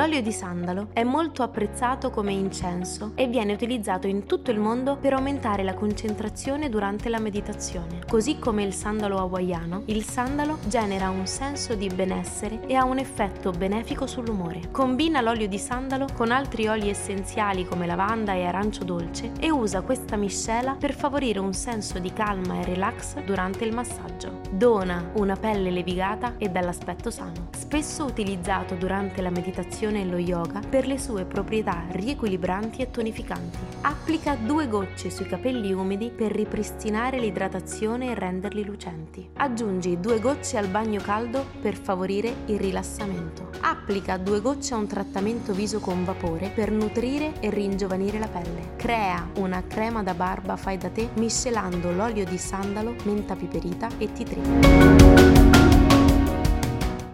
L'olio di sandalo è molto apprezzato come incenso e viene utilizzato in tutto il mondo per aumentare la concentrazione durante la meditazione. Così come il sandalo hawaiano, il sandalo genera un senso di benessere e ha un effetto benefico sull'umore. Combina l'olio di sandalo con altri oli essenziali come lavanda e arancio dolce e usa questa miscela per favorire un senso di calma e relax durante il massaggio. Dona una pelle levigata e dall'aspetto sano. Spesso utilizzato durante la meditazione e lo yoga per le sue proprietà riequilibranti e tonificanti. Applica due gocce sui capelli umidi per ripristinare l'idratazione e renderli lucenti. Aggiungi due gocce al bagno caldo per favorire il rilassamento. Applica due gocce a un trattamento viso con vapore per nutrire e ringiovanire la pelle. Crea una crema da barba fai da te miscelando l'olio di sandalo, menta piperita e tea tree.